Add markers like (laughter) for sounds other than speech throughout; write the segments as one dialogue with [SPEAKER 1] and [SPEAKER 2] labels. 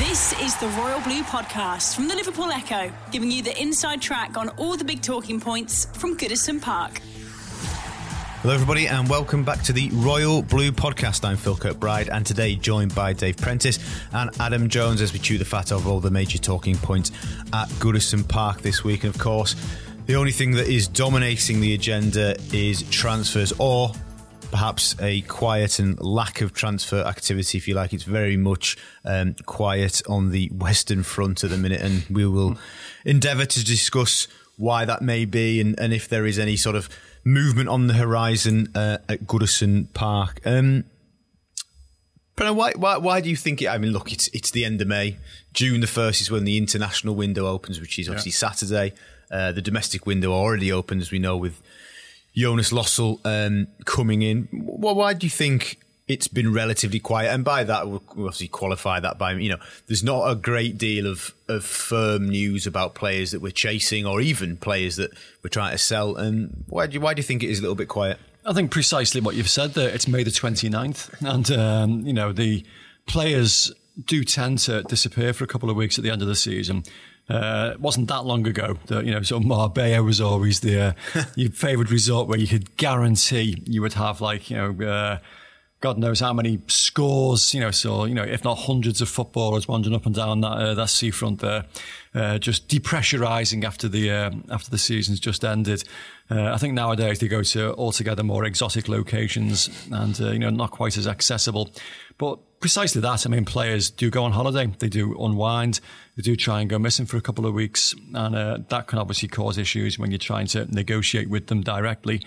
[SPEAKER 1] This is the Royal Blue Podcast from the Liverpool Echo, giving you the inside track on all the big talking points from Goodison Park.
[SPEAKER 2] Hello, everybody, and welcome back to the Royal Blue Podcast. I'm Phil Kirkbride, and today joined by Dave Prentice and Adam Jones as we chew the fat over all the major talking points at Goodison Park this week. And of course, the only thing that is dominating the agenda is transfers, or perhaps a quiet and lack of transfer activity, if you like. It's very much um, quiet on the Western Front at the minute, and we will endeavour to discuss why that may be and, and if there is any sort of movement on the horizon uh, at Goodison Park. Um, why, why, why do you think it? I mean, look, it's it's the end of May. June the first is when the international window opens, which is obviously yeah. Saturday. Uh, the domestic window already open, as we know, with Jonas Lössl um, coming in. Well, why do you think it's been relatively quiet? And by that, we'll obviously qualify that by you know, there's not a great deal of of firm news about players that we're chasing, or even players that we're trying to sell. And why do you, why do you think it is a little bit quiet?
[SPEAKER 3] I think precisely what you've said there. It's May the 29th, and um, you know the players do tend to disappear for a couple of weeks at the end of the season. Uh, it wasn't that long ago that you know, so Marbella was always the uh, (laughs) your favourite resort where you could guarantee you would have like you know. Uh, God knows how many scores, you know, so, you know, if not hundreds of footballers wandering up and down that, uh, that seafront there, uh, just depressurizing after the, uh, after the season's just ended. Uh, I think nowadays they go to altogether more exotic locations and, uh, you know, not quite as accessible. But precisely that, I mean, players do go on holiday, they do unwind, they do try and go missing for a couple of weeks. And uh, that can obviously cause issues when you're trying to negotiate with them directly.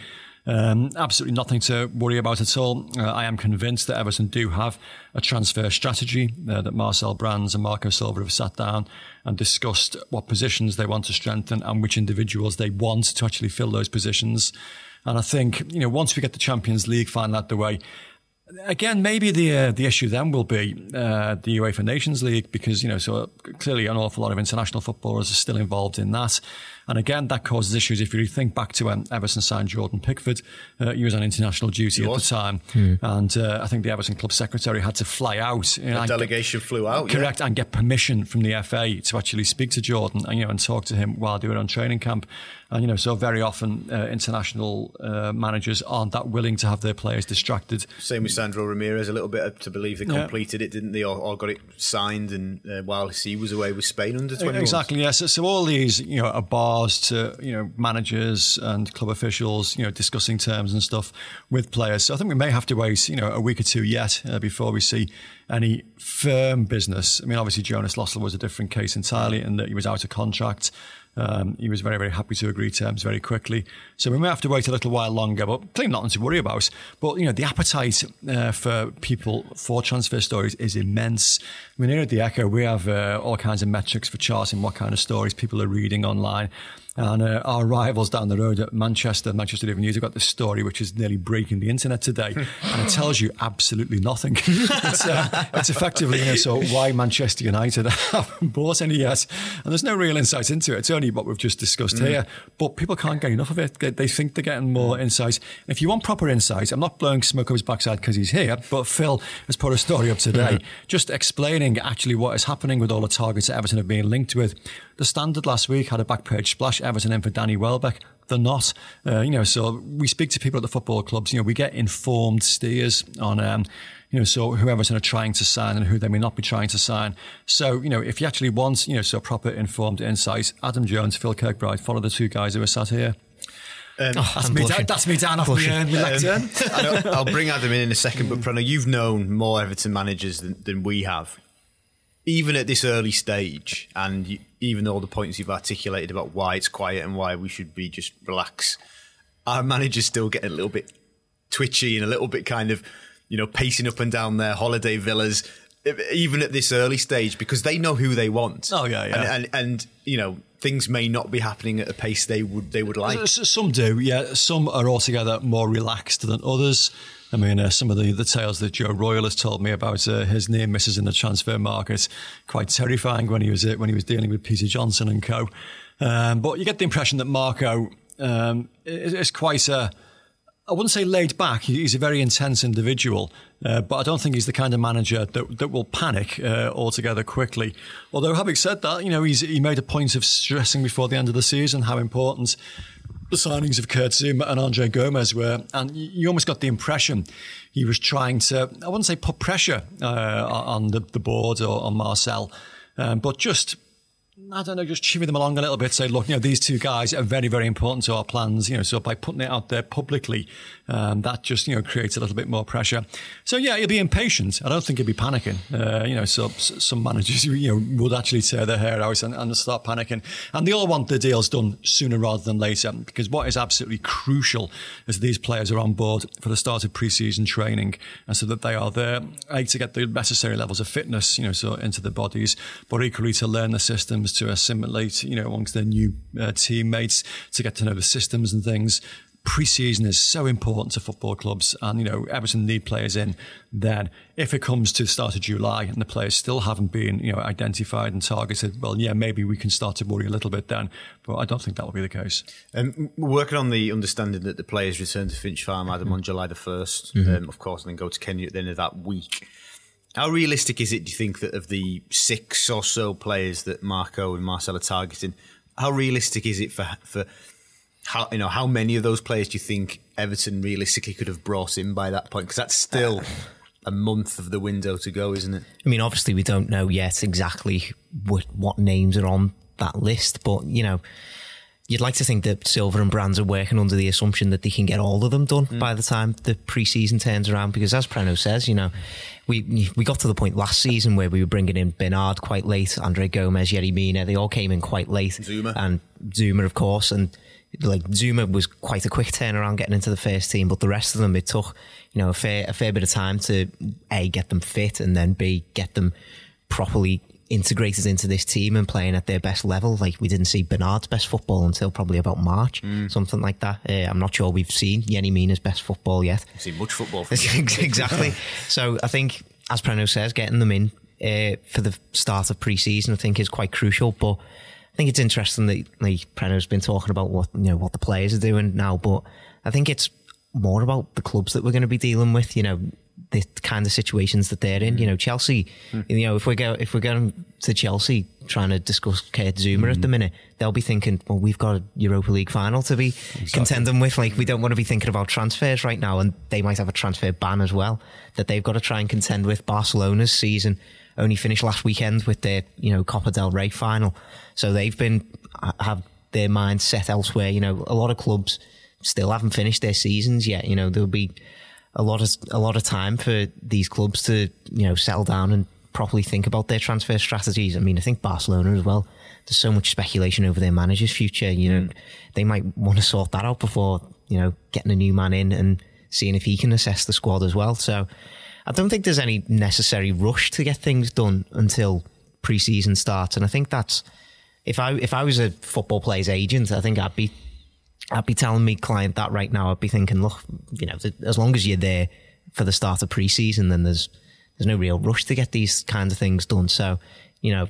[SPEAKER 3] Um, absolutely nothing to worry about at all. Uh, I am convinced that Everton do have a transfer strategy, uh, that Marcel Brands and Marco Silva have sat down and discussed what positions they want to strengthen and which individuals they want to actually fill those positions. And I think, you know, once we get the Champions League final out the way, Again, maybe the uh, the issue then will be uh, the UEFA Nations League because you know so clearly an awful lot of international footballers are still involved in that. And again, that causes issues. If you think back to when Everton signed Jordan Pickford, uh, he was on international duty he at was. the time. Hmm. And uh, I think the Everton club secretary had to fly out.
[SPEAKER 2] You the delegation
[SPEAKER 3] get,
[SPEAKER 2] flew out.
[SPEAKER 3] Correct.
[SPEAKER 2] Yeah.
[SPEAKER 3] And get permission from the FA to actually speak to Jordan and, you know, and talk to him while they were on training camp. And, you know, so very often uh, international uh, managers aren't that willing to have their players distracted.
[SPEAKER 2] Same with Sandro Ramirez, a little bit to believe they completed yeah. it, didn't they? Or, or, got it signed and uh, while he was away with Spain under 20.
[SPEAKER 3] Exactly, yes. So, so all these, you know, are bars to, you know, managers and club officials, you know, discussing terms and stuff with players. So I think we may have to wait, you know, a week or two yet uh, before we see any firm business. I mean, obviously Jonas Lössl was a different case entirely in that he was out of contract. Um, he was very, very happy to agree terms very quickly. So we may have to wait a little while longer, but clearly nothing to worry about. But, you know, the appetite uh, for people for transfer stories is immense. I mean, here at the Echo, we have uh, all kinds of metrics for charting what kind of stories people are reading online. And uh, our rivals down the road at Manchester, Manchester Evening News, have got this story which is nearly breaking the internet today. (laughs) and it tells you absolutely nothing. (laughs) it's, uh, it's, effectively, you know, so why Manchester United (laughs) haven't bought any yet. And there's no real insight into it. It's only what we've just discussed mm. here. But people can't get enough of it. They think they're getting more insight. If you want proper insight, I'm not blowing smoke up his backside because he's here, but Phil has put a story up today just explaining actually what is happening with all the targets that Everton have been linked with. The Standard last week had a back page splash Everton in for Danny Welbeck. They're not. Uh, you know, so we speak to people at the football clubs. You know, we get informed steers on, um, you know, so whoever's are trying to sign and who they may not be trying to sign. So, you know, if you actually want, you know, so proper informed insights, Adam Jones, Phil Kirkbride, follow the two guys who are sat here.
[SPEAKER 4] Um, oh, that's, me down, that's, me down, off the uh, lectern.
[SPEAKER 2] Um, I'll bring (laughs) Adam in in a second, but Prano, you've known more Everton managers than, than we have even at this early stage, and you, even all the points you've articulated about why it's quiet and why we should be just relax, our managers still get a little bit twitchy and a little bit kind of, you know, pacing up and down their holiday villas. even at this early stage because they know who they want.
[SPEAKER 3] Oh yeah, yeah,
[SPEAKER 2] and, and, and you know things may not be happening at a pace they would they would like.
[SPEAKER 3] Some do, yeah. Some are altogether more relaxed than others. I mean, uh, some of the, the tales that Joe Royle has told me about uh, his near misses in the transfer market quite terrifying when he was uh, when he was dealing with Peter Johnson and co. Um, but you get the impression that Marco um, is, is quite a I wouldn't say laid back. He's a very intense individual, uh, but I don't think he's the kind of manager that that will panic uh, altogether quickly. Although, having said that, you know, he's he made a point of stressing before the end of the season how important the signings of Kurt and Andre Gomes were, and you almost got the impression he was trying to, I wouldn't say put pressure uh, on the, the board or on Marcel, um, but just I don't know, just chivvy them along a little bit. Say, look, you know, these two guys are very, very important to our plans. You know, so by putting it out there publicly, um, that just you know creates a little bit more pressure. So yeah, he'll be impatient. I don't think he'll be panicking. Uh, you know, so some managers (laughs) you know would actually tear their hair out and, and start panicking, and they all want the deals done sooner rather than later. Because what is absolutely crucial is these players are on board for the start of pre-season training, and so that they are there a to get the necessary levels of fitness, you know, so into their bodies, but equally to learn the system systems to assimilate, you know, amongst their new uh, teammates, to get to know the systems and things. Pre-season is so important to football clubs, and you know Everton need players in. Then, if it comes to the start of July and the players still haven't been, you know, identified and targeted, well, yeah, maybe we can start to worry a little bit then. But I don't think that will be the case.
[SPEAKER 2] Um, working on the understanding that the players return to Finch Farm, Adam, mm-hmm. on July the 1st mm-hmm. um, of course, and then go to Kenya at the end of that week. How realistic is it, do you think, that of the six or so players that Marco and Marcel are targeting, how realistic is it for for how you know how many of those players do you think Everton realistically could have brought in by that point? Because that's still a month of the window to go, isn't it?
[SPEAKER 5] I mean, obviously we don't know yet exactly what what names are on that list, but you know you'd like to think that Silva and Brands are working under the assumption that they can get all of them done mm. by the time the preseason turns around. Because as Preno says, you know, we we got to the point last season where we were bringing in Bernard quite late, Andre Gomes, Yerry Mina, they all came in quite late,
[SPEAKER 2] Zouma.
[SPEAKER 5] and Zouma, of course, and like Zouma was quite a quick turnaround getting into the first team, but the rest of them it took you know a fair a fair bit of time to a get them fit and then b get them properly integrated into this team and playing at their best level. Like we didn't see Bernard's best football until probably about March, mm. something like that. Uh, I'm not sure we've seen Yerry Mina's best football yet.
[SPEAKER 2] We've seen much football. (laughs)
[SPEAKER 5] exactly. so I think, as Preno says, getting them in uh, for the start of pre-season, I think is quite crucial. But I think it's interesting that like Preno's been talking about what you know what the players are doing now, but I think it's more about the clubs that we're going to be dealing with. You know, the kind of situations that they're in. You know, Chelsea. Mm. You know, if we go if we're going to Chelsea trying to discuss Kurt Zouma mm. at the hmm. minute, they'll be thinking, well, we've got a Europa League final to be exactly. contending with. Like, we don't want to be thinking about transfers right now, and they might have a transfer ban as well that they've got to try and contend with. Barcelona's season only finished last weekend with their you know Copa del Rey final, so they've been have their minds set elsewhere. You know, a lot of clubs still haven't finished their seasons yet. You know, there'll be a lot of a lot of time for these clubs to you know settle down and properly think about their transfer strategies. I mean, I think Barcelona as well. There's so much speculation over their manager's future. You know, mm. they might want to sort that out before you know getting a new man in and seeing if he can assess the squad as well. So, I don't think there's any necessary rush to get things done until pre-season starts. And I think that's if I if I was a football player's agent, I think I'd be I'd be telling me client that right now. I'd be thinking, look, you know, as long as you're there for the start of preseason, then there's there's no real rush to get these kinds of things done. So, you know,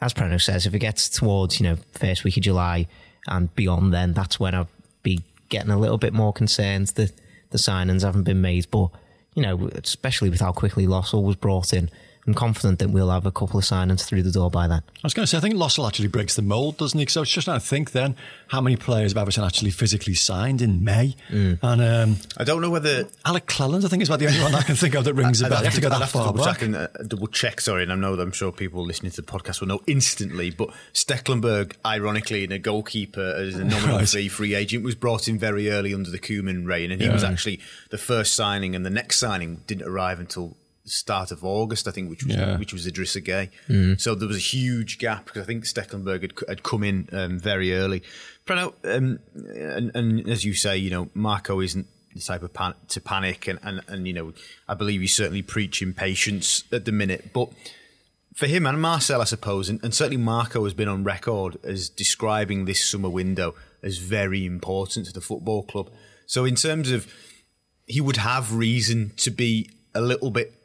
[SPEAKER 5] as Preno says, if it gets towards you know first week of July and beyond, then that's when I'd be getting a little bit more concerned that the signings haven't been made. But you know, especially with how quickly Lössl was brought in, I'm confident that we'll have a couple of signings through the door by then.
[SPEAKER 3] I was going to say, I think Lössl actually breaks the mould, doesn't he? Because I was just trying to think then how many players have Everton actually physically signed in May.
[SPEAKER 2] Mm. And um, I don't know whether
[SPEAKER 3] Alec Cleland, I think, is about the only one I can think of that rings a bell. I have to go that far
[SPEAKER 2] double back. uh, double check, sorry, and I know that I'm sure people listening to the podcast will know instantly, but Stekelenburg, ironically, in a goalkeeper as a nominal right. fee free agent, was brought in very early under the Koeman reign, and he yeah. was actually the first signing, and the next signing didn't arrive until start of August, I think, which was yeah. which was Idrissa Gueye. Mm. So there was a huge gap because I think Stekelenburg had, had come in um, very early. Preno, um, and, and, as you say, you know, Marco isn't the type of pan- to panic, and, and and you know, I believe he's certainly preaching patience at the minute, but. For him and Marcel, I suppose, and, and certainly Marco has been on record as describing this summer window as very important to the football club. So, in terms of he would have reason to be a little bit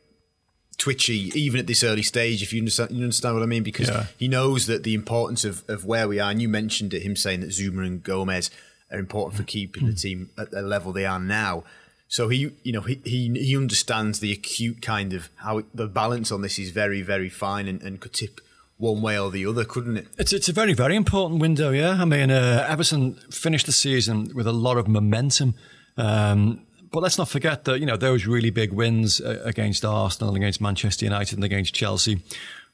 [SPEAKER 2] twitchy, even at this early stage, if you understand, you understand what I mean, because yeah. he knows that the importance of, of where we are. And you mentioned it, him saying that Zouma and Gomes are important for keeping the team at the level they are now. So he, you know, he he, he understands the acute kind of how it, the balance on this is very, very fine and, and could tip one way or the other, couldn't it?
[SPEAKER 3] It's it's a very very important window. Yeah, I mean, uh, Everton finished the season with a lot of momentum. Um, but let's not forget that, you know, those really big wins uh, against Arsenal, against Manchester United, and against Chelsea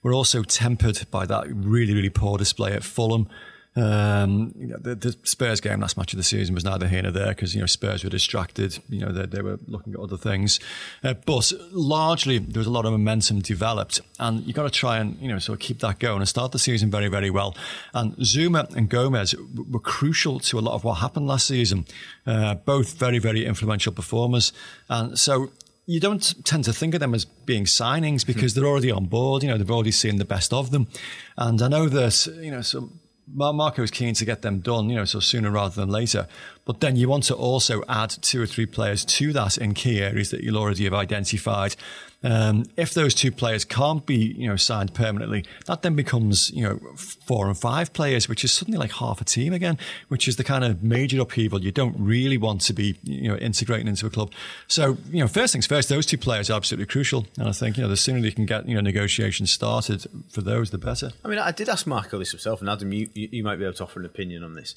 [SPEAKER 3] were also tempered by that really, really poor display at Fulham. Um, you know, the, the, Spurs game last match of the season was neither here nor there because you know Spurs were distracted. You know they, they were looking at other things, uh, but largely there was a lot of momentum developed, and you got to try and you know sort of keep that going and start the season very very well. And Zouma and Gomes were crucial to a lot of what happened last season. Uh, both very very influential performers, and so you don't tend to think of them as being signings because they're already on board. You know, they've already seen the best of them. And I know that, you know, some Marco is keen to get them done, you know, so sooner rather than later. But then you want to also add two or three players to that in key areas that you'll already have identified. Um, if those two players can't be, you know, signed permanently, that then becomes, you know, four and five players, which is suddenly like half a team again, which is the kind of major upheaval you don't really want to be, you know, integrating into a club. So, you know, first things first, those two players are absolutely crucial. And I think, you know, the sooner you can get, you know, negotiations started for those, the better.
[SPEAKER 2] I mean, I did ask Marco this himself, and Adam, you, you might be able to offer an opinion on this.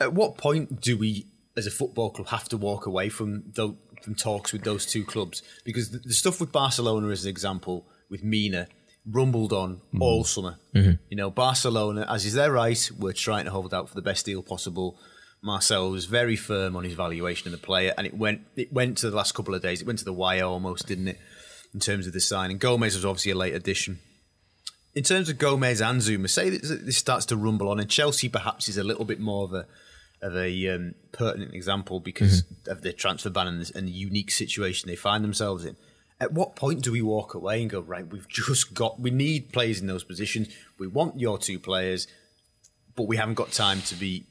[SPEAKER 2] At what point do we, as a football club, have to walk away from the, from talks with those two clubs? Because the, the stuff with Barcelona, as an example, with Mina, rumbled on mm all summer. Mm-hmm. You know, Barcelona, as is their right, were trying to hold out for the best deal possible. Marcel was very firm on his valuation of the player, and it went it went to the last couple of days. It went to the wire almost, didn't it? In terms of the signing, Gomes was obviously a late addition. In terms of Gomes and Zouma, say that this starts to rumble on, and Chelsea perhaps is a little bit more of a of a um, pertinent example because mm-hmm. of the transfer ban and, and the unique situation they find themselves in. At what point do we walk away and go right? We've just got we need players in those positions. We want your two players, but we haven't got time to be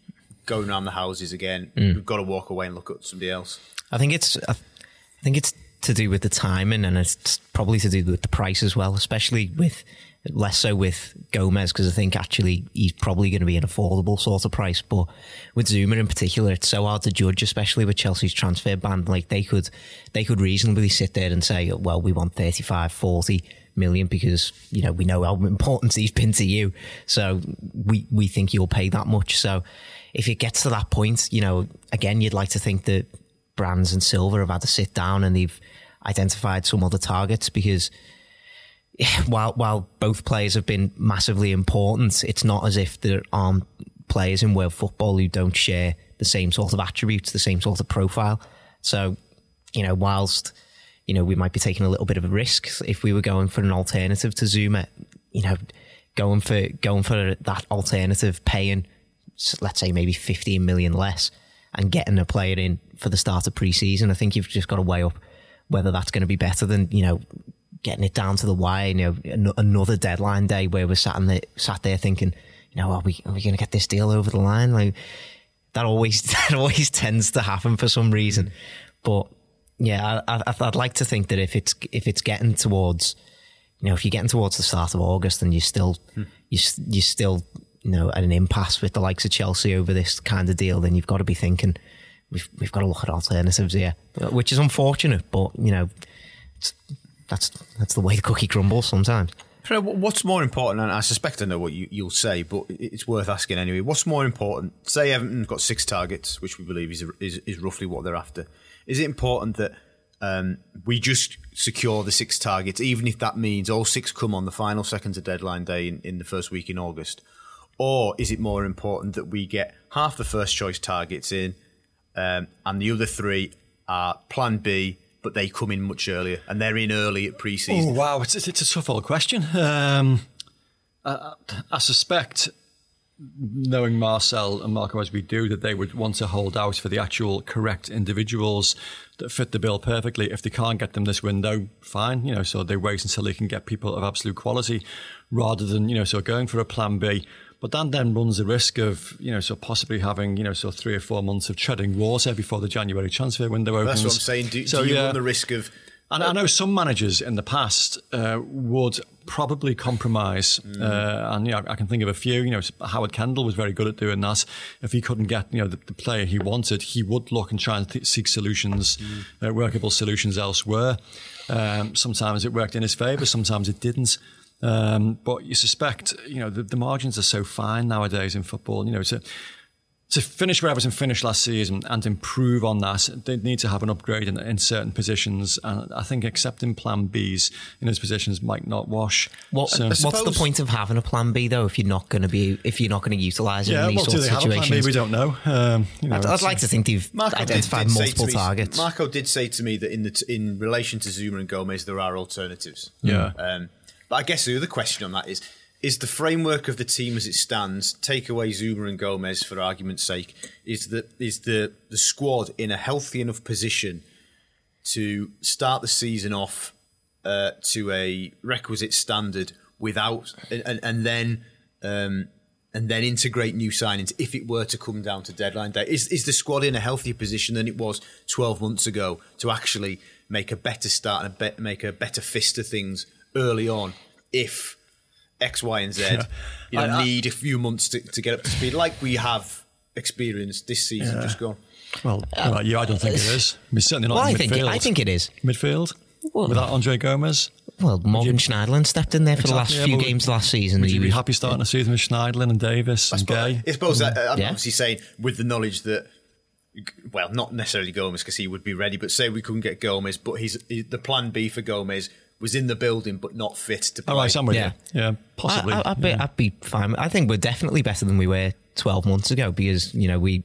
[SPEAKER 2] going around the houses again. Mm. We've got to walk away and look at somebody else.
[SPEAKER 5] I think it's I think it's to do with the timing and it's probably to do with the price as well, especially with less so with Gomes because I think actually he's probably going to be an affordable sort of price. But with Zouma in particular, it's so hard to judge, especially with Chelsea's transfer ban. Like they could, they could reasonably sit there and say, well, we want 35, 40 million because, you know, we know how important (laughs) he's been to you. So we, we think you'll pay that much. So if it gets to that point, you know, again, you'd like to think that Brands and Silva have had to sit down and they've identified some other targets because (sighs) while while both players have been massively important, it's not as if there aren't players in world football who don't share the same sort of attributes, the same sort of profile. So, you know, whilst you know we might be taking a little bit of a risk if we were going for an alternative to Zouma, you know, going for going for that alternative, paying let's say maybe 15 million less and getting a player in for the start of pre-season, I think you've just got to weigh up whether that's going to be better than you know getting it down to the wire. You know, another deadline day where we're sat, the, sat there thinking, you know, are we are we going to get this deal over the line? Like that always (laughs) that always tends to happen for some reason. But yeah, I, would like to think that if it's if it's getting towards, you know, if you're getting towards the start of August and you're still hmm. you you're still you know at an impasse with the likes of Chelsea over this kind of deal, then you've got to be thinking we've we've got to look at alternatives here, which is unfortunate. But you know, that's that's the way the cookie crumbles sometimes.
[SPEAKER 2] What's more important, and I suspect I know what you, will say, but it's worth asking anyway. What's more important? Say Everton got six targets, which we believe is is, is roughly what they're after. Is it important that um, we just secure the six targets, even if that means all six come on the final seconds of deadline day in, in the first week in August? Or is it more important that we get half the first choice targets in um, and the other three are plan B, but they come in much earlier and they're in early at pre-season.
[SPEAKER 3] Oh wow, it's, it's a tough old question. Um, I, I, suspect knowing Marcel and Marco as we do, that they would want to hold out for the actual correct individuals that fit the bill perfectly. If they can't get them this window, fine, you know, so they wait until they can get people of absolute quality rather than, you know, so going for a plan B. But that then runs the risk of, you know, so possibly having, you know, so three or four months of treading water before the January transfer window opens.
[SPEAKER 2] That's what I'm saying. Do,
[SPEAKER 3] so,
[SPEAKER 2] do you
[SPEAKER 3] yeah.
[SPEAKER 2] run the risk of
[SPEAKER 3] and I know some managers in the past uh, would probably compromise, mm. uh, and you know, I can think of a few. You know, Howard Kendall was very good at doing that. If he couldn't get you know the, the player he wanted, he would look and try and th- seek solutions, mm. uh, workable solutions elsewhere. Um, sometimes it worked in his favour, sometimes it didn't. Um, but you suspect, you know, the, the, margins are so fine nowadays in football. You know, to to finish where Everton finished last season and improve on that, they need to have an upgrade in, in certain positions. And I think accepting Plan Bs in those positions might not wash.
[SPEAKER 5] What, so, what's the point of having a Plan B though if you're not going to be if you're not going to utilise it
[SPEAKER 3] yeah,
[SPEAKER 5] in these
[SPEAKER 3] well,
[SPEAKER 5] sorts
[SPEAKER 3] of situations?
[SPEAKER 5] B?
[SPEAKER 3] We don't know. Um, you know
[SPEAKER 5] I'd, I'd like to think they've Marco identified did, did multiple
[SPEAKER 2] me,
[SPEAKER 5] targets.
[SPEAKER 2] Marco did say to me that in the t- in relation to Zouma and Gomes, there are alternatives.
[SPEAKER 3] Yeah.
[SPEAKER 2] Um, but I guess the other question on that is is the framework of the team as it stands, take away Zouma and Gomes for argument's sake, is the is the, the squad in a healthy enough position to start the season off uh, to a requisite standard without and, and then um, and then integrate new signings if it were to come down to deadline day? Is is the squad in a healthier position than it was twelve months ago to actually make a better start and a be- make a better fist of things early on if X, Y, and Z, yeah. you know, I, I, need a few months to, to get up to speed, like we have experienced this season yeah. just gone.
[SPEAKER 3] Well, uh, yeah, I don't think it is. I mean, certainly not
[SPEAKER 5] well,
[SPEAKER 3] I
[SPEAKER 5] think. It, I think it is
[SPEAKER 3] midfield well, without Andre Gomes.
[SPEAKER 5] Well, Morgan Schneiderlin stepped in there for exactly, the last yeah, few games last season.
[SPEAKER 3] Would you be happy starting the season with Schneiderlin and Davies I and
[SPEAKER 2] suppose,
[SPEAKER 3] Gueye?
[SPEAKER 2] I suppose that, I'm yeah. obviously saying with the knowledge that well, not necessarily Gomes because he would be ready, but say we couldn't get Gomes, but he's the plan B for Gomes was in the building but not fit to play.
[SPEAKER 3] Oh, right, somewhere, yeah. yeah, possibly.
[SPEAKER 5] I, would be,
[SPEAKER 3] yeah.
[SPEAKER 5] I'd be fine. I think we're definitely better than we were 12 months ago because, you know, we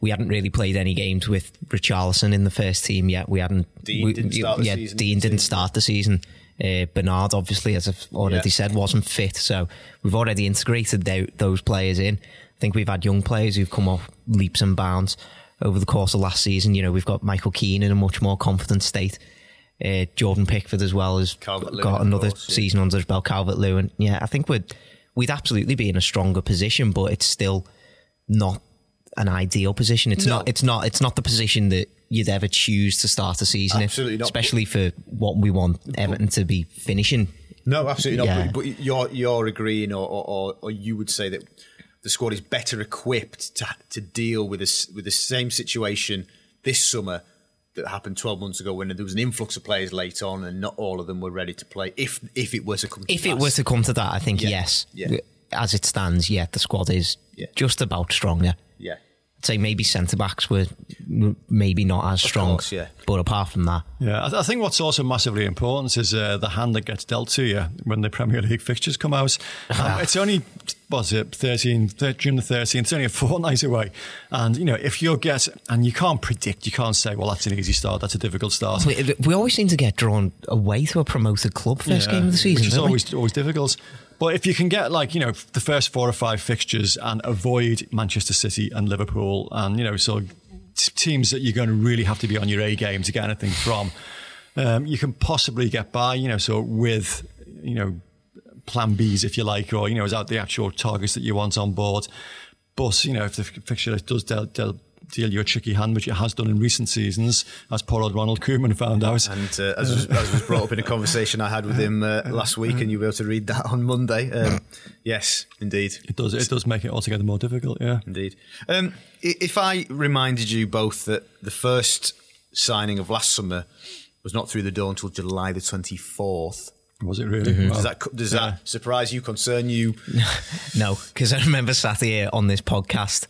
[SPEAKER 5] we hadn't really played any games with Richarlison in the first team yet. We hadn't.
[SPEAKER 2] Digne
[SPEAKER 5] we,
[SPEAKER 2] didn't start the
[SPEAKER 5] yeah,
[SPEAKER 2] season.
[SPEAKER 5] Digne didn't start the season. Uh, Bernard, obviously, as I've already yeah. said, wasn't fit. So we've already integrated th- those players in. I think we've had young players who've come off leaps and bounds over the course of last season. You know, we've got Michael Keane in a much more confident state. Uh, Jordan Pickford as well has got another course, season yeah. under his belt. Calvert Lewin, yeah, I think we'd we'd absolutely be in a stronger position, but it's still not an ideal position. It's no. not. It's not. It's not the position that you'd ever choose to start a season
[SPEAKER 2] absolutely
[SPEAKER 5] in,
[SPEAKER 2] not.
[SPEAKER 5] especially for what we want Everton to be finishing.
[SPEAKER 2] No, absolutely yeah. not. But, but, you're you're agreeing, or, or, or you would say that the squad is better equipped to to deal with this with the same situation this summer that happened 12 months ago when there was an influx of players late on and not all of them were ready to play if if it were to come to
[SPEAKER 5] if it were to come to that i think yeah. yes yeah. as it stands yeah the squad is yeah. just about stronger
[SPEAKER 2] yeah
[SPEAKER 5] say maybe centre backs were maybe not as strong.
[SPEAKER 2] Course, yeah.
[SPEAKER 5] But apart from that,
[SPEAKER 3] yeah, I, th- I think what's also massively important is uh, the hand that gets dealt to you when the Premier League fixtures come out. Um, (laughs) it's only was it 13, June the 13th, it's only a (laughs) fortnight away. And, you know, if you get, and you can't predict, you can't say, well, that's an easy start, that's a difficult start.
[SPEAKER 5] We, we always seem to get drawn away to a promoted club first yeah, game of the season.
[SPEAKER 3] Which is always, always difficult. But if you can get like, you know, the first four or five fixtures and avoid Manchester City and Liverpool and, you know, so teams that you're going to really have to be on your A game to get anything from, um, you can possibly get by, you know, so with, you know, plan Bs, if you like, or, you know, that the actual targets that you want on board. But, you know, if the fixture does del- del- deal you a tricky hand, which it has done in recent seasons, as poor old Ronald Koeman found out.
[SPEAKER 2] And uh, as, was, as, was, brought up in a conversation I had with him uh, last week, and you'll be able to read that on Monday. Um, yes, indeed,
[SPEAKER 3] it does. It does make it altogether more difficult. Yeah,
[SPEAKER 2] indeed. Um, if I reminded you both that the first signing of last summer was not through the door until July the twenty fourth.
[SPEAKER 3] Was it really? Mm-hmm.
[SPEAKER 2] Does that does yeah. that surprise you? Concern you? (laughs)
[SPEAKER 5] no, because I remember sat here on this podcast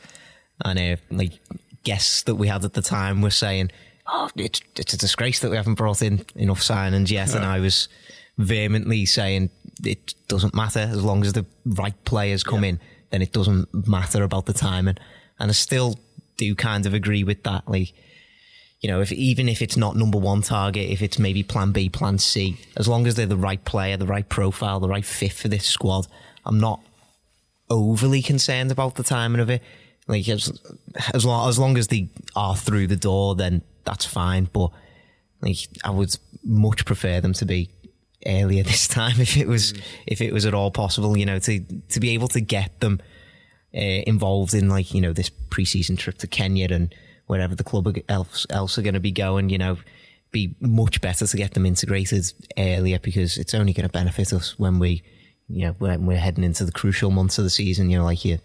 [SPEAKER 5] and uh, like guests that we had at the time were saying, "Oh, it's it's a disgrace that we haven't brought in enough signings yet," and I was vehemently saying it doesn't matter as long as the right players come yeah. in. Then it doesn't matter about the timing, and I still do kind of agree with that. Like, you know, if even if it's not number one target, if it's maybe Plan B, Plan C, as long as they're the right player, the right profile, the right fit for this squad, I'm not overly concerned about the timing of it. Like as as long as long as they are through the door, then that's fine. But like I would much prefer them to be earlier (laughs) this time if it was mm. if it was at all possible. You know, to to be able to get them uh, involved in like you know this preseason trip to Kenya and wherever the club else else are going to be going. You know, be much better to get them integrated earlier because it's only going to benefit us when we you know when we're heading into the crucial months of the season. You know, like your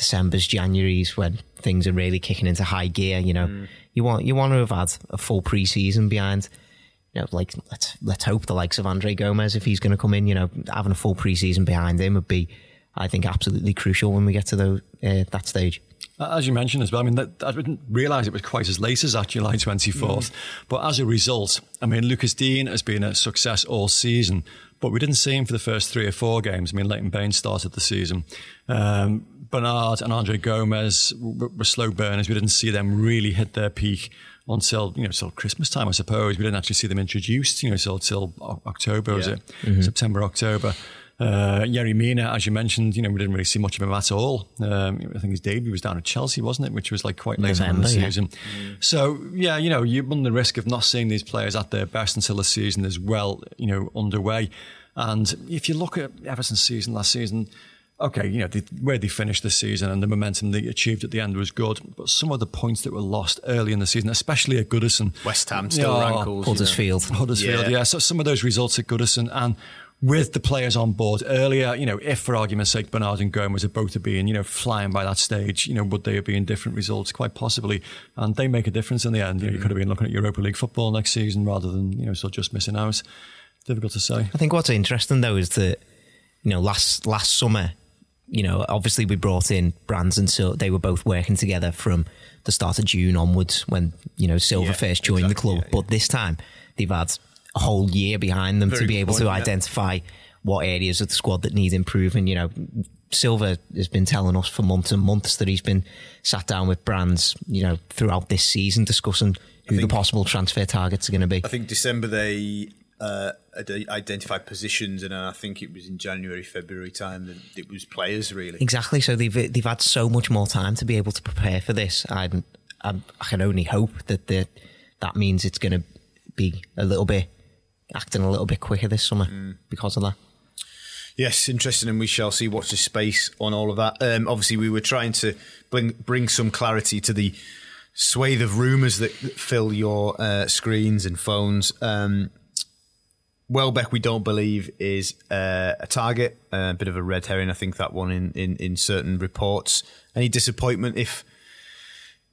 [SPEAKER 5] December's, January's when things are really kicking into high gear. You know, mm. you want you want to have had a full preseason behind. You know, like let's let's hope the likes of Andre Gomes, if he's going to come in, you know, having a full preseason behind him would be, I think, absolutely crucial when we get to the, uh, that stage.
[SPEAKER 3] As you mentioned as well, I mean, that, I didn't realise it was quite as late as that July 24th. Mm. But as a result, I mean, Lucas Digne has been a success all season, but we didn't see him for the first three or four games. I mean, Leighton Baines started the season. Um, Bernard and Andre Gomes were slow burners. We didn't see them really hit their peak until you know till Christmas time, I suppose. We didn't actually see them introduced, you know, till till October, yeah. was it mm-hmm. September, October. Uh, Yerry Mina, as you mentioned, you know, we didn't really see much of him at all. Um, I think his debut was down at Chelsea, wasn't it? Which was like quite late November, in the season. Yeah. So, yeah, you know, you run the risk of not seeing these players at their best until the season is well, you know, underway. And if you look at Everton's season last season, okay, you know, the, where they finished the season and the momentum they achieved at the end was good, but some of the points that were lost early in the season, especially at Goodison.
[SPEAKER 2] West Ham still oh, rankles.
[SPEAKER 5] Huddersfield.
[SPEAKER 3] You know. Huddersfield, yeah. yeah. So some of those results at Goodison and with the players on board earlier, you know, if for argument's sake Bernard and Gomes are both to being, you know, flying by that stage, you know, would they have been different results? Quite possibly. And they make a difference in the end. You know, you mm. could have been looking at Europa League football next season rather than, you know, sort of just missing out. Difficult to say.
[SPEAKER 5] I think what's interesting though is that, you know, last last summer you know, obviously we brought in Brands and so they were both working together from the start of June onwards when, you know, Silva yeah, first joined exactly, the club. Yeah, yeah. But this time they've had a whole year behind them Very to be able point, to identify what areas of the squad that need improving. You know, Silva has been telling us for months and months that he's been sat down with Brands, you know, throughout this season discussing who think, the possible transfer targets are going to be.
[SPEAKER 2] I think December they uh, identified positions, and I think it was in January, February time that it was players really.
[SPEAKER 5] Exactly. So they've they've had so much more time to be able to prepare for this. I I, I can only hope that the, that means it's going to be a little bit acting a little bit quicker this summer mm. because of that.
[SPEAKER 2] Yes, interesting, and we shall see. Watch the space on all of that. Um, obviously, we were trying to bring bring some clarity to the swathe of rumours that fill your uh, screens and phones. Um, Welbeck, we don't believe is uh, a target. Uh, a bit of a red herring, I think that one in, in, in certain reports. Any disappointment if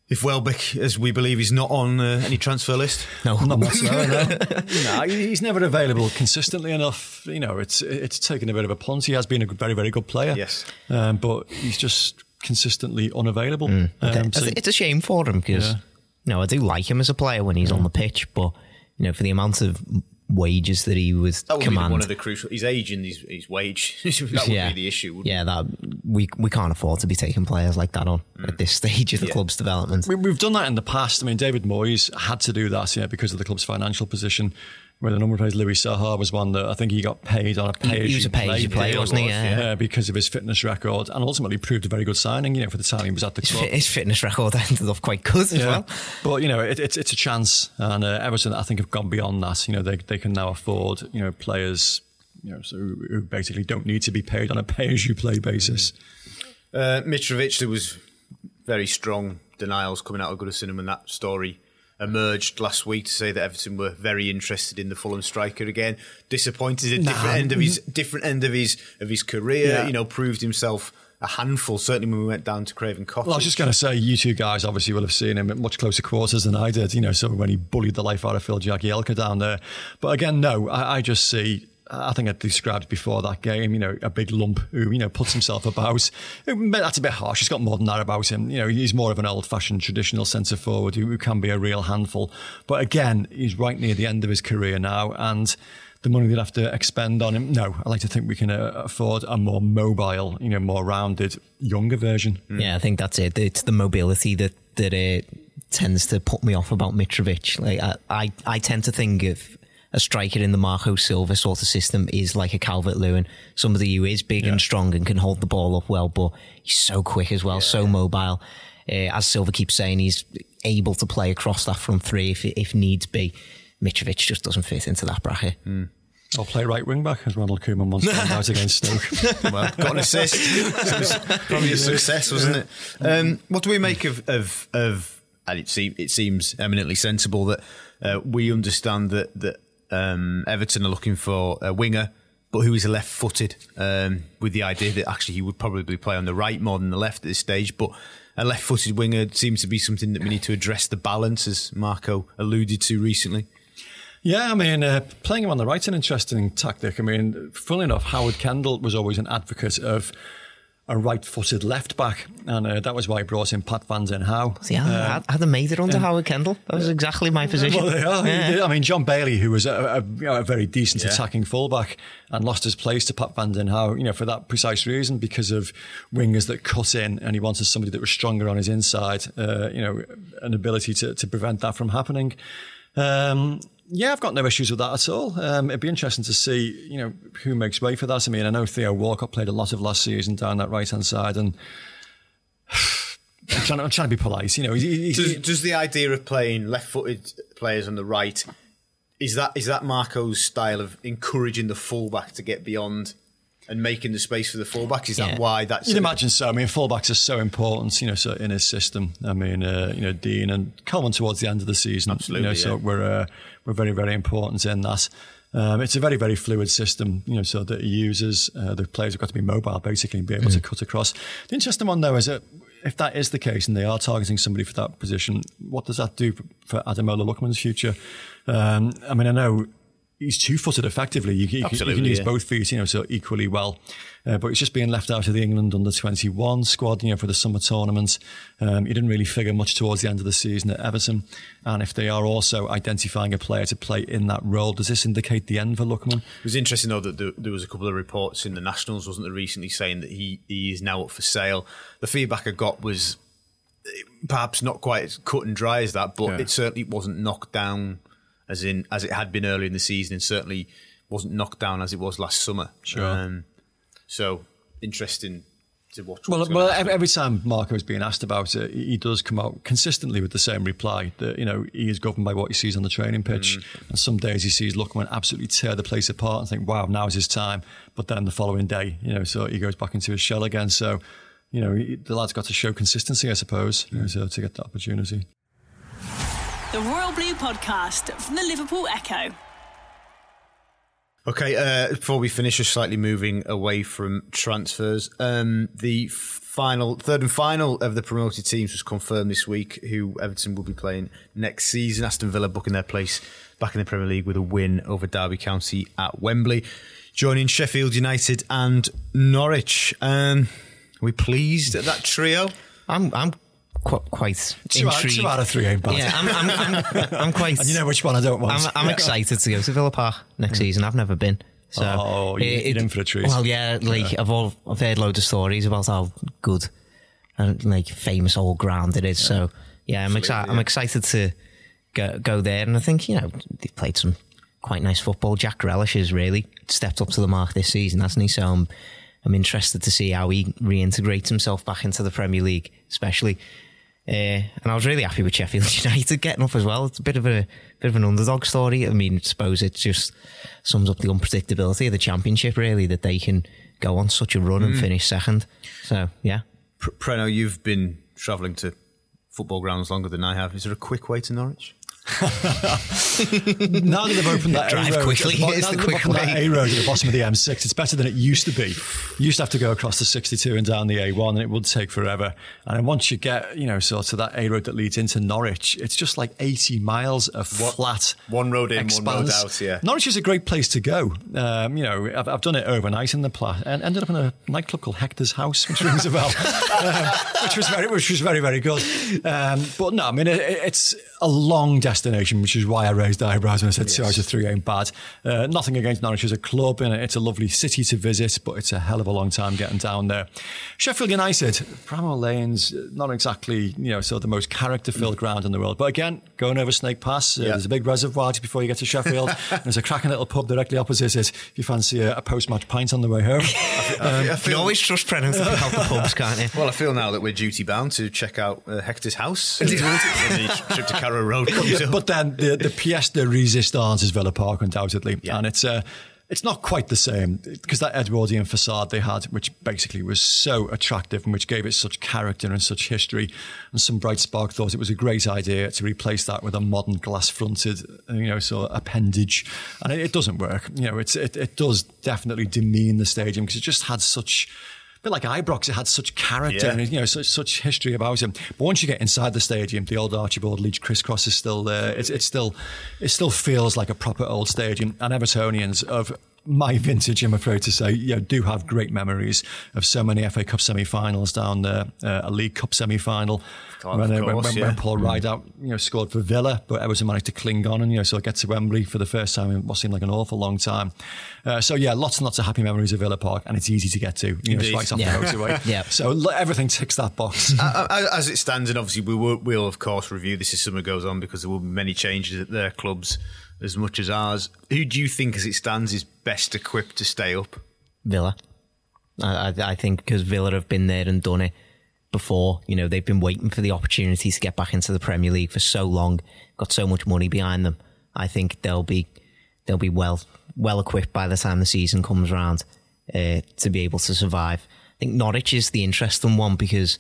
[SPEAKER 2] if Welbeck, as we believe, is not on uh, any transfer list? (laughs)
[SPEAKER 3] No, not whatsoever. No. (laughs) no, he's never available consistently enough. You know, it's it's taken a bit of a punt. He has been a very very good player.
[SPEAKER 2] Yes,
[SPEAKER 3] um, but he's just consistently unavailable. Mm,
[SPEAKER 5] okay. um, so it's a shame for him because yeah. you know I do like him as a player when he's yeah. on the pitch, but you know for the amount of wages that he was
[SPEAKER 2] that would
[SPEAKER 5] command.
[SPEAKER 2] Be one of the crucial. His age and his, his wage (laughs) that would yeah. be the issue.
[SPEAKER 5] yeah, that we we can't afford to be taking players like that on mm. at this stage of the yeah. club's development.
[SPEAKER 3] We, have done that in the past. I mean, David Moyes had to do that, yeah, because of the club's financial position. Where the number of players, Louis Saha was one that I think he got paid on a pay as
[SPEAKER 5] he was a pay as you play, wasn't he?
[SPEAKER 3] Yeah. yeah. because of his fitness record, and ultimately proved a very good signing. You know, for the time he was at the club,
[SPEAKER 5] his fitness record (laughs) ended off quite good as yeah. well.
[SPEAKER 3] But you know, it, it's it's a chance, and uh, Everton I think have gone beyond that. You know, they they can now afford you know players you know so who basically don't need to be paid on a pay as you play basis.
[SPEAKER 2] Uh, Mitrovic, there was very strong denials coming out of Goodison when that story emerged last week to say that Everton were very interested in the Fulham striker again. Disappointed at nah. different end of his (laughs) different end of his of his career. Yeah. You know, proved himself a handful. Certainly when we went down to Craven Cottage.
[SPEAKER 3] Well, I was just going to say, you two guys obviously will have seen him at much closer quarters than I did. You know, so when he bullied the life out of Phil Jagielka down there. But again, no, I, I just see I think I described before that game, you know, a big lump who, you know, puts himself about. That's a bit harsh. He's got more than that about him. You know, he's more of an old fashioned traditional centre forward who, can be a real handful. But again, he's right near the end of his career now. And the money they'd have to expend on him, no, I like to think we can uh, afford a more mobile, you know, more rounded, younger version.
[SPEAKER 5] Mm. Yeah, I think that's it. It's the mobility that, that uh, tends to put me off about Mitrovic. Like, I, I, I tend to think of a striker in the Marco Silva sort of system is like a Calvert Lewin, somebody who is big yeah. and strong and can hold the ball up well, but he's so quick as well, yeah. so mobile. Uh, as Silva keeps saying, he's able to play across that front three if, if needs be. Mitrovic just doesn't fit into that bracket. Mm.
[SPEAKER 3] I'll play right wing back as Ronald Koeman once out (laughs) against Stoke. (laughs)
[SPEAKER 2] well, got an assist. (laughs) It probably a success, wasn't it? Um, what do we make of of, of and it, seem, it seems eminently sensible that uh, we understand that that um, Everton are looking for a winger, but who is left-footed, um, with the idea that actually he would probably play on the right more than the left at this stage, but a left-footed winger seems to be something that we need to address the balance, as Marco alluded to recently.
[SPEAKER 3] Yeah, I mean, uh, playing him on the right is an interesting tactic. I mean, funnily enough, Howard Kendall was always an advocate of a right-footed left back, and uh, that was why he brought in Pat van den Hauwe.
[SPEAKER 5] Yeah, um, I had made it under yeah. Howard Kendall. That was exactly my position.
[SPEAKER 3] Well, yeah. I mean, John Bailey, who was a, a, a very decent yeah. attacking fullback, and lost his place to Pat van den Hauwe, you know, for that precise reason, because of wingers that cut in, and he wanted somebody that was stronger on his inside. Uh, you know, an ability to to prevent that from happening. Um, yeah, I've got no issues with that at all. Um, it'd be interesting to see, you know, who makes way for that. I mean, I know Theo Walcott played a lot of last season down that right hand side, and (sighs) I'm, trying to, I'm trying to be polite. You know, he,
[SPEAKER 2] he, does, does, the idea of playing left-footed players on the right is that is that Marco's style of encouraging the fullback to get beyond? And making the space for the fullbacks. Is yeah. that why that's?
[SPEAKER 3] You'd imagine so. I mean, fullbacks are so important, you know, so in his system. I mean, uh, you know, Digne and Coleman towards the end of the season.
[SPEAKER 2] Absolutely.
[SPEAKER 3] You know,
[SPEAKER 2] yeah.
[SPEAKER 3] so we're uh, we're very very important in that. Um, it's a very, very fluid system, you know, so that he uses, uh, the players have got to be mobile basically and be able mm. to cut across. The interesting one though is that if that is the case and they are targeting somebody for that position, what does that do for Ademola Lookman's future? Um, I mean, I know he's two footed effectively. You, you, you, can use yeah. both feet, you know, so equally well. Uh, but he's just being left out of the England under 21 squad, you know, for the summer tournament. Um, he didn't really figure much towards the end of the season at Everton. And if they are also identifying a player to play in that role, does this indicate the end for Lookman?
[SPEAKER 2] It was interesting, though, that there, was a couple of reports in the Nationals, wasn't there, recently saying that he, he is now up for sale. The feedback I got was perhaps not quite as cut and dry as that, but yeah. it certainly wasn't knocked down as in as it had been earlier in the season, and certainly wasn't knocked down as it was last summer.
[SPEAKER 3] Sure. Um,
[SPEAKER 2] so interesting to watch.
[SPEAKER 3] Well, well, every, every, time Marco is being asked about it, he does come out consistently with the same reply that you know he is governed by what he sees on the training pitch, mm. and some days he sees Lookman absolutely tear the place apart and think, "Wow, now is his time." But then the following day, you know, so he goes back into his shell again. So. You know, the lad's got to show consistency, I suppose, you know, so to get that opportunity
[SPEAKER 1] the Royal Blue podcast from the Liverpool Echo.
[SPEAKER 2] Okay, uh, before we finish, just slightly moving away from transfers. Um, the final, third and final of the promoted teams was confirmed this week. Who Everton will be playing next season? Aston Villa booking their place back in the Premier League with a win over Derby County at Wembley, joining Sheffield United and Norwich. Um, are we pleased at that trio?
[SPEAKER 5] I'm I'm quite, quite two intrigued.
[SPEAKER 3] Out, two out of three ain't bad.
[SPEAKER 5] Yeah, I'm, I'm, I'm, I'm quite. (laughs)
[SPEAKER 3] and you know which one I don't want.
[SPEAKER 5] I'm, I'm yeah. excited to go to Villa Park next mm. season. I've never been. So
[SPEAKER 3] oh, you're, it, in for a treat.
[SPEAKER 5] Well, yeah, like yeah. I've all I've heard loads of stories about how good and like famous old ground it is. Yeah. So yeah, I'm excited. I'm excited to go go there, and I think you know they've played some quite nice football. Jack Grealish has really stepped up to the mark this season, hasn't he? So I'm I'm interested to see how he reintegrates himself back into the Premier League, especially uh, and I was really happy with Sheffield (laughs) United getting up as well. It's a bit of a bit of an underdog story. I mean, I suppose it just sums up the unpredictability of the championship, really, that they can go on such a run mm. and finish second. So, yeah.
[SPEAKER 2] Preno, you've been travelling to football grounds longer than I have. Is there a quick way to Norwich? (laughs)
[SPEAKER 3] now that they've opened that
[SPEAKER 5] Drive
[SPEAKER 3] A road,
[SPEAKER 5] quickly.
[SPEAKER 3] Bo- now
[SPEAKER 5] the quick way.
[SPEAKER 3] A road at the bottom of the M6, it's better than it used to be. You used to have to go across the 62 and down the A1, and it would take forever. And then once you get, you know, sort of that A road that leads into Norwich, it's just like 80 miles of flat.
[SPEAKER 2] One road in,
[SPEAKER 3] expanse.
[SPEAKER 2] one road out. Yeah.
[SPEAKER 3] Norwich is a great place to go. Um, you know, I've, I've, done it overnight in the plat, and ended up in a nightclub called Hector's House, which rings a bell, (laughs) um, which was very, which was very, very good. Um, but no, I mean, it, it's a long destination destination, which is why I raised eyebrows when I said yes. two out of three ain't bad. Uh, nothing against Norwich as a club, and it's a lovely city to visit, but it's a hell of a long time getting down there. Sheffield United, Bramall Lane's not exactly you know sort of the most character-filled ground in the world, but again, going over Snake Pass, uh, yeah. there's a big reservoir just before you get to Sheffield. (laughs) and there's a cracking little pub directly opposite it. If you fancy a, a post-match pint on the way home, (laughs)
[SPEAKER 5] um, I feel, you always trust Brennan to help the pubs, can't you?
[SPEAKER 2] Well, I feel now that we're duty bound to check out uh, Hector's house. the trip to Carrow Road (laughs)
[SPEAKER 3] But then the, the pièce de résistance is Villa Park, undoubtedly. Yeah. And it's uh, it's not quite the same because that Edwardian facade they had, which basically was so attractive and which gave it such character and such history, and some bright spark thought it was a great idea to replace that with a modern glass-fronted, you know, sort of appendage, and it, it doesn't work. You know, it's it, it does definitely demean the stadium because it just had such bit like Ibrox, it had such character yeah. and you know such, such history about him. But once you get inside the stadium, the old Archibald Leitch crisscross is still there. It's, it's still it still feels like a proper old stadium. And Evertonians of my vintage, I'm afraid to say, you know, do have great memories of so many FA Cup semi-finals down there, uh, a League Cup semi-final when, uh, course, when, yeah. when, Paul mm. Rideout, you know, scored for Villa, but Everton managed to cling on and you know, so I get to Wembley for the first time in what seemed like an awful long time. Uh, so yeah, lots and lots of happy memories of Villa Park, and it's easy to get to. You know, it's right off yeah. the motorway. (laughs) yeah. (laughs) So everything ticks that box. (laughs)
[SPEAKER 2] As it stands, and obviously we will, we'll of course review this as summer goes on because there will be many changes at their clubs as much as ours. Who do you think, as it stands, is best equipped to stay up?
[SPEAKER 5] Villa. I, I, I think because Villa have been there and done it before. You know, they've been waiting for the opportunity to get back into the Premier League for so long, got so much money behind them. I think they'll be they'll be well well equipped by the time the season comes around uh, to be able to survive. I think Norwich is the interesting one because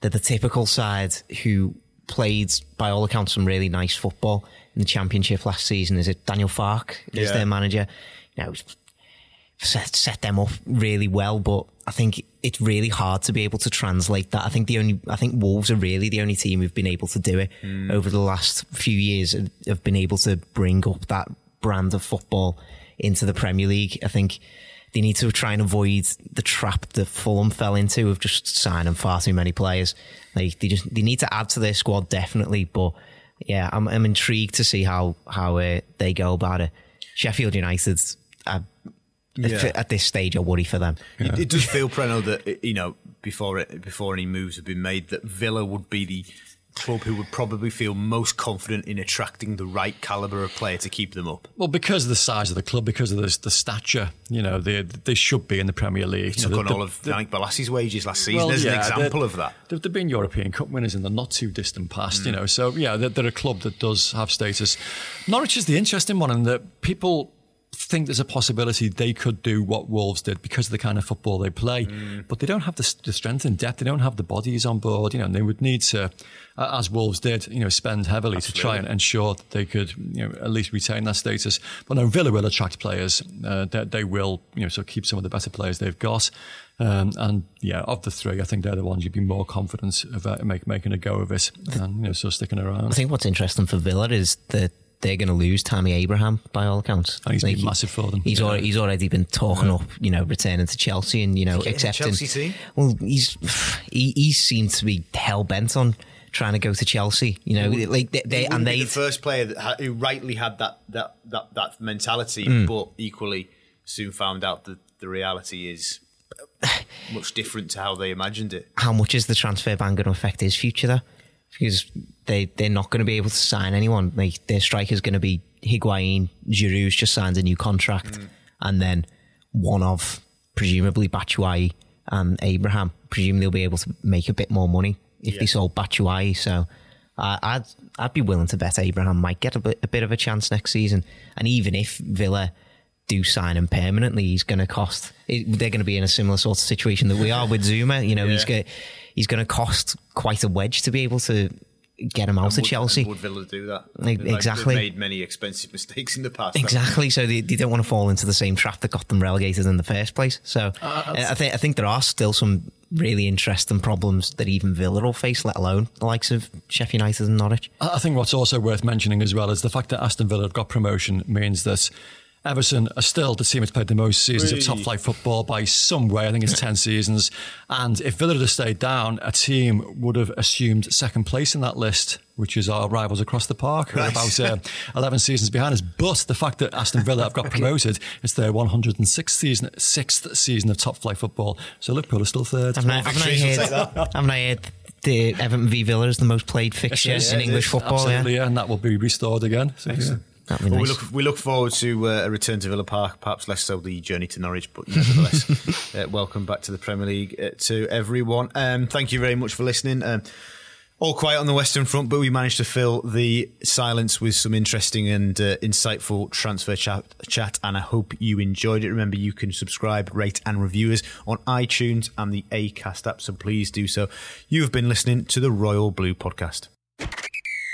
[SPEAKER 5] they're the typical side who played, by all accounts, some really nice football in the championship last season. Is it Daniel Farke is yeah. their manager? You know, set set them up really well, but I think it's really hard to be able to translate that. I think the only I think Wolves are really the only team who've been able to do it mm. over the last few years. Have been able to bring up that brand of football into the Premier League. I think they need to try and avoid the trap that Fulham fell into of just signing far too many players. Like they just they need to add to their squad definitely, but yeah, I'm I'm intrigued to see how how uh, they go about it. Sheffield United, uh, yeah. at this stage, I worry for them.
[SPEAKER 2] Yeah. It, it, does feel, Preno, that you know before it, before any moves have been made, that Villa would be the club who would probably feel most confident in attracting the right caliber of player to keep them up?
[SPEAKER 3] Well, because of the size of the club, because of the, the stature, you know, they they should be in the Premier League.
[SPEAKER 2] He took
[SPEAKER 3] on
[SPEAKER 2] the, all of Yannick Bolasie's wages last season well, as yeah, an example of that.
[SPEAKER 3] They've, they've, been European Cup winners in the not too distant past, mm. you know. So yeah, they're, they're a club that does have status. Norwich is the interesting one, and that people think there's a possibility they could do what Wolves did because of the kind of football they play, mm. but they don't have the, the, strength and depth. They don't have the bodies on board, you know, and they would need to, as Wolves did, you know, spend heavily Absolutely. to try and ensure that they could, you know, at least retain that status. But no, Villa will attract players. Uh, they, they, will, you know, so keep some of the better players they've got. Um, and yeah, of the three, I think they're the ones you'd be more confident of uh, make, making a go of it and, you know, so sticking around. I
[SPEAKER 5] think what's interesting for Villa is that they're going to lose Tammy Abraham by all accounts.
[SPEAKER 3] And he's like, been massive for them.
[SPEAKER 5] He's yeah. already he's already been talking yeah. up, you know, returning to Chelsea and you know accepting.
[SPEAKER 2] Chelsea team.
[SPEAKER 5] Well, he's he, he seems to be hell bent on trying to go to Chelsea. You know, well, like they, they and they
[SPEAKER 2] the first player that, who rightly had that that that that mentality, mm. but equally soon found out that the reality is much different to how they imagined it.
[SPEAKER 5] How much is the transfer ban going to affect his future though? Because they they're not going to be able to sign anyone. Like their striker's going to be Higuain. Giroud's just signed a new contract, mm. and then one of presumably Batshuayi and Abraham. Presumably they'll be able to make a bit more money if yeah. they sold Batshuayi. So uh, I'd I'd be willing to bet Abraham might get a bit, a bit of a chance next season. And even if Villa do sign him permanently, he's going to cost. They're going to be in a similar sort of situation that we are with Zouma. You know, yeah. he's going he's going to cost quite a wedge to be able to get him out and of would, Chelsea.
[SPEAKER 2] Would Villa do that?
[SPEAKER 5] exactly.
[SPEAKER 2] They've made many expensive mistakes in the past.
[SPEAKER 5] Exactly. So they, they, don't want to fall into the same trap that got them relegated in the first place. So uh, I think I think there are still some really interesting problems that even Villa will face, let alone the likes of Sheffield United and Norwich.
[SPEAKER 3] I think what's also worth mentioning as well is the fact that Aston Villa have got promotion means that Everton are still the team that's played the most seasons really? of top flight football by some way. I think it's 10 seasons. And if Villa had stayed down, a team would have assumed second place in that list, which is our rivals across the park, right. about uh, (laughs) 11 seasons behind us. But the fact that Aston Villa have got promoted, it's their 106th season, sixth season of top flight football. So Liverpool are still third.
[SPEAKER 5] Haven't I, haven't I heard, haven't I heard the Everton v Villa is the most played fixture in English football?
[SPEAKER 3] Absolutely, yeah. and that will be restored again. So, yeah.
[SPEAKER 2] Well, nice. we look we look forward to uh, a return to Villa Park, perhaps less so the journey to Norwich, but nevertheless, (laughs) uh, welcome back to the Premier League uh, to everyone. Um, thank you very much for listening. Um, all quiet on the Western Front, but we managed to fill the silence with some interesting and uh, insightful transfer chat, chat, and I hope you enjoyed it. Remember, you can subscribe, rate, and review us on iTunes and the Acast app, so please do so. You have been listening to the Royal Blue Podcast.